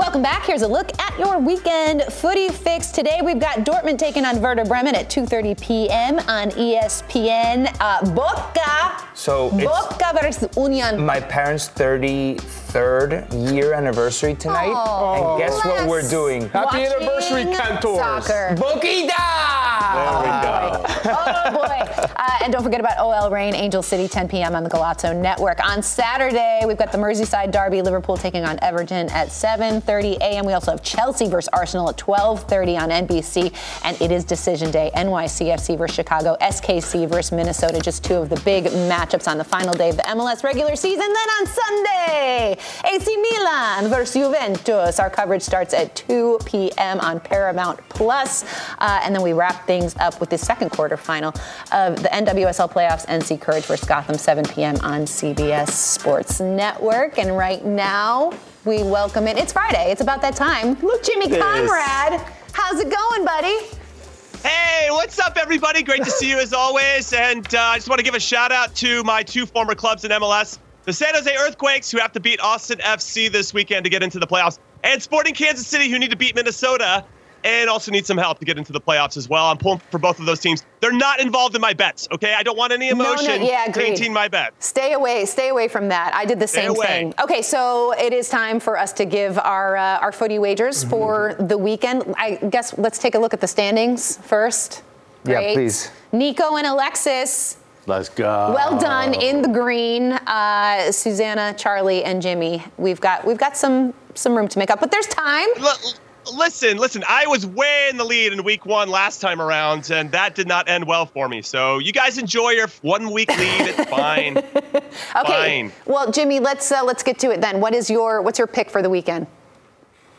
[SPEAKER 3] Welcome back. Here's a look at your weekend footy fix. Today we've got Dortmund taking on Werder Bremen at 2:30 p.m. on ESPN. Uh, Boca.
[SPEAKER 5] So
[SPEAKER 3] Boca versus Union.
[SPEAKER 5] My parents' 33rd year anniversary tonight,
[SPEAKER 3] oh,
[SPEAKER 5] and guess what we're doing?
[SPEAKER 7] Happy anniversary, Cantors.
[SPEAKER 3] Soccer.
[SPEAKER 5] Boquita!
[SPEAKER 6] There we
[SPEAKER 3] go. oh boy! Uh, and don't forget about OL Reign, Angel City, 10 p.m. on the Golazo Network. On Saturday, we've got the Merseyside Derby, Liverpool taking on Everton at 7:30 a.m. We also have Chelsea versus Arsenal at 12:30 on NBC, and it is decision day. NYCFC versus Chicago, SKC versus Minnesota. Just two of the big matchups on the final day of the MLS regular season. Then on Sunday, AC Milan versus Juventus. Our coverage starts at 2 p.m. on Paramount Plus, uh, and then we wrap things up with the second quarter final of the NWSL playoffs. NC Courage versus Gotham, 7 p.m. on CBS Sports Network. And right now, we welcome it. It's Friday. It's about that time. Look, Jimmy Conrad. How's it going, buddy?
[SPEAKER 13] Hey, what's up, everybody? Great to see you as always. And uh, I just want to give a shout out to my two former clubs in MLS,
[SPEAKER 14] the San Jose Earthquakes, who have to beat Austin FC this weekend to get into the playoffs, and Sporting Kansas City, who need to beat Minnesota and also need some help to get into the playoffs as well. I'm pulling for both of those teams. They're not involved in my bets, okay? I don't want any emotion
[SPEAKER 3] no, no, yeah, agreed.
[SPEAKER 14] tainting my bet.
[SPEAKER 3] Stay away, stay away from that. I did the
[SPEAKER 14] Stay
[SPEAKER 3] same
[SPEAKER 14] away.
[SPEAKER 3] thing. Okay, so it is time for us to give our uh, our footy wagers
[SPEAKER 5] Mm-hmm.
[SPEAKER 3] for the weekend. I guess let's take a look at the standings first.
[SPEAKER 6] Yeah, please.
[SPEAKER 3] Nico and Alexis.
[SPEAKER 6] Let's go.
[SPEAKER 3] Well done in the green, uh, Susanna, Charlie, and Jimmy. We've got we've got some some room to make up, but there's time.
[SPEAKER 14] Listen, listen, I was way in the lead in week one last time around, and that did not end well for me. So you guys enjoy your one week lead. It's fine.
[SPEAKER 3] Okay.
[SPEAKER 14] Fine.
[SPEAKER 3] Well, Jimmy, let's uh, let's get to it then. What is your what's your pick for the weekend?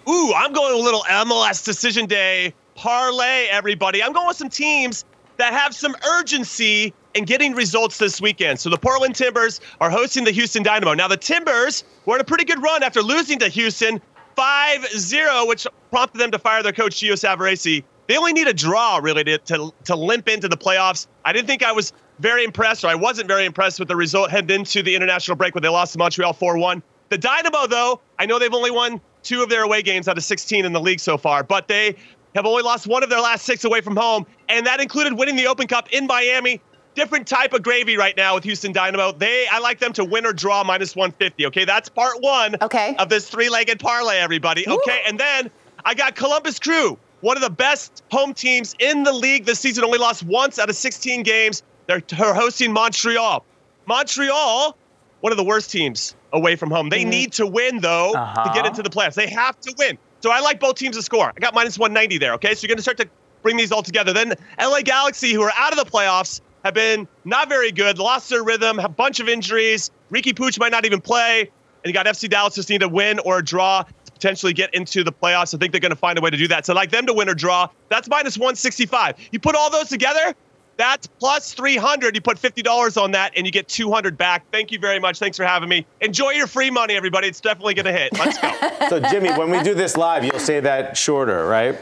[SPEAKER 14] Ooh, I'm going a little MLS decision day parlay, everybody. I'm going with some teams that have some urgency in getting results this weekend. So the Portland Timbers are hosting the Houston Dynamo. Now, the Timbers were in a pretty good run after losing to Houston 5 0, which prompted them to fire their coach, Gio Savarese. They only need a draw, really, to, to, to limp into the playoffs. I didn't think I was very impressed, or I wasn't very impressed with the result heading into the international break when they lost to Montreal 4 1. The Dynamo, though, I know they've only won two of their away games out of 16 in the league so far, but they have only lost one of their last six away from home, and that included winning the Open Cup in Miami. Different type of gravy right now with Houston Dynamo. They, I like them to win or draw minus 150. Okay, that's part one
[SPEAKER 3] okay.
[SPEAKER 14] of this three-legged parlay, everybody. Okay, and then I got Columbus Crew, one of the best home teams in the league this season. Only lost once out of 16 games. They're, they're hosting Montreal. Montreal, one of the worst teams away from home. They need to win though to
[SPEAKER 5] Uh-huh.
[SPEAKER 14] get into the playoffs. They have to win. So I like both teams to score. I got minus 190 there. Okay, so you're going to start to bring these all together. Then LA Galaxy, who are out of the playoffs, have been not very good, lost their rhythm, a bunch of injuries. Riqui Puig might not even play. And you got FC Dallas just need to win or a draw to potentially get into the playoffs. I think they're going to find a way to do that. So I like them to win or draw. That's minus 165. You put all those together, that's plus 300. You put $50 on that and you get 200 back. Thank you very much. Thanks for having me. Enjoy your free money, everybody. It's definitely going to hit. Let's go.
[SPEAKER 6] So, Jimmy, when we do this live, you'll say that shorter, right?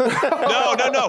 [SPEAKER 14] No, no, no,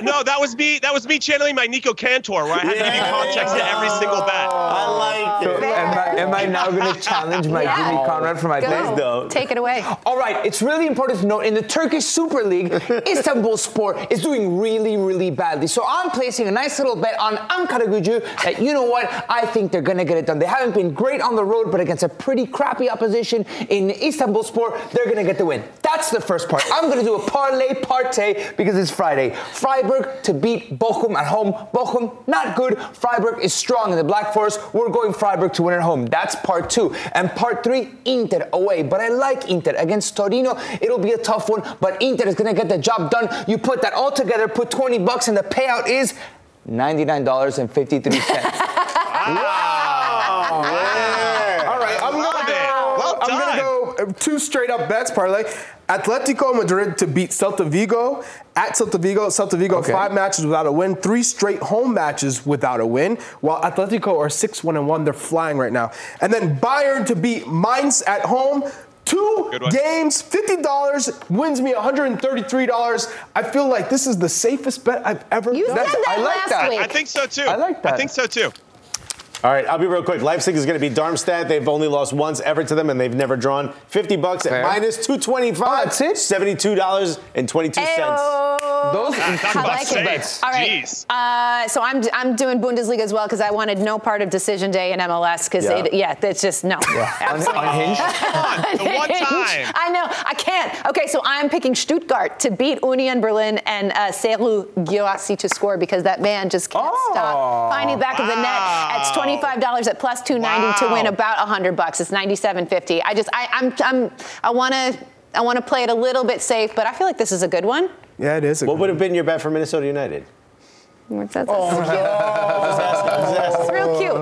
[SPEAKER 14] no. That was me. That was me channeling my Nico Cantor, where I had to give you context to every single bet.
[SPEAKER 6] I like
[SPEAKER 5] So am, I, am I now going to challenge my
[SPEAKER 3] Yeah.
[SPEAKER 5] Jimmy Conrad for my
[SPEAKER 3] Go.
[SPEAKER 5] bet?
[SPEAKER 3] Take it away.
[SPEAKER 5] All right, it's really important to note in the Turkish Super League, Istanbul Sport is doing really, really badly. So I'm placing a nice little bet on Ankara Gücü that you know what? I think they're going to get it done. They haven't been great on the road, but against a pretty crappy opposition in Istanbul Sport, they're going to get the win. That's the first part. I'm going to do a parlay partay because it's Friday. Freiburg to beat Bochum at home. Bochum, not good. Freiburg is strong in the Black Forest. We're going Freiburg to win at home. That's part two. And part three, Inter away. But I like Inter against Torino. It'll be a tough one, but Inter is going to get the job done. You put that all together, put 20 bucks, and the payout is $99.53.
[SPEAKER 7] All right, I'm gonna go.
[SPEAKER 14] Well
[SPEAKER 7] I'm gonna go uh, two straight up bets parlay. Atletico Madrid to beat Celta Vigo at Celta Vigo. Celta Vigo
[SPEAKER 5] Okay.
[SPEAKER 7] five matches without a win, three straight home matches without a win. While Atletico are six one and one, they're flying right now. And then Bayern to beat Mainz at home. Two games, fifty dollars wins me one hundred and thirty-three dollars. I feel like this is the safest bet I've ever
[SPEAKER 3] You
[SPEAKER 7] done.
[SPEAKER 3] said that
[SPEAKER 5] I like
[SPEAKER 3] last
[SPEAKER 5] that.
[SPEAKER 3] week.
[SPEAKER 14] I think so too.
[SPEAKER 5] I like that.
[SPEAKER 14] I think so too.
[SPEAKER 6] All right, I'll be real quick. Leipzig is going to be Darmstadt. They've only lost once ever to them, and they've never drawn. 50 bucks
[SPEAKER 5] Fair.
[SPEAKER 6] at minus 225.
[SPEAKER 5] Oh, that's it?
[SPEAKER 6] $72.22.
[SPEAKER 3] Ayo.
[SPEAKER 5] Those
[SPEAKER 14] Talk
[SPEAKER 3] I
[SPEAKER 14] about
[SPEAKER 3] like it.
[SPEAKER 14] safe.
[SPEAKER 3] All right.
[SPEAKER 14] Jeez.
[SPEAKER 3] Uh, so I'm I'm doing Bundesliga as well because I wanted no part of decision day in MLS because
[SPEAKER 6] Yeah.
[SPEAKER 3] yeah. it's just no. Absolutely.
[SPEAKER 5] Unhinged?
[SPEAKER 14] Come on, the one time.
[SPEAKER 3] I know, I can't. Okay, so I'm picking Stuttgart to beat Union Berlin and uh, Serhou Guirassy to score because that man just can't
[SPEAKER 5] Oh.
[SPEAKER 3] stop finding the back of the net. It's
[SPEAKER 14] Wow.
[SPEAKER 3] $25 at plus 290 to win
[SPEAKER 14] Wow.
[SPEAKER 3] about 100 bucks. It's 97.50. I just, I, I'm, I'm, I want to, I want to play it a little bit safe, but I feel like this is a good one.
[SPEAKER 7] Yeah, it is. A
[SPEAKER 6] What
[SPEAKER 7] good
[SPEAKER 6] would have been your bet for Minnesota United?
[SPEAKER 3] What's that?
[SPEAKER 6] Oh, just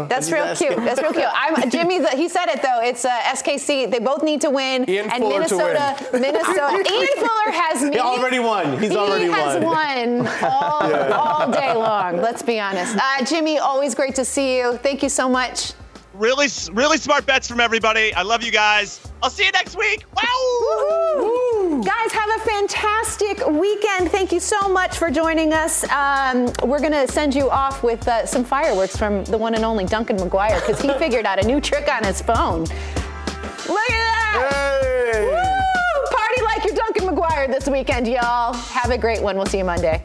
[SPEAKER 3] That's real cute. That's real cute. That's real cute. I'm Jimmy. the- He said it though. It's uh, SKC. They both need to win.
[SPEAKER 7] Ian
[SPEAKER 3] and
[SPEAKER 7] Fuller to
[SPEAKER 3] Minnesota. Minnesota. Ian Fuller has me.
[SPEAKER 6] He already won. He's
[SPEAKER 3] he
[SPEAKER 6] already
[SPEAKER 3] has
[SPEAKER 6] won.
[SPEAKER 3] won all, all day long. Let's be honest. Uh, Jimmy, always great to see you. Thank you so much.
[SPEAKER 14] Really, really smart bets from everybody. I love you guys. I'll see you next week. Wow.
[SPEAKER 3] Guys, have a fantastic weekend. Thank you so much for joining us. Um, we're going to send you off with uh, some fireworks from the one and only Duncan McGuire because he figured out a new trick on his phone. Look at that!
[SPEAKER 6] Hey!
[SPEAKER 3] Woo! Party like you're Duncan McGuire this weekend, y'all. Have a great one. We'll see you Monday.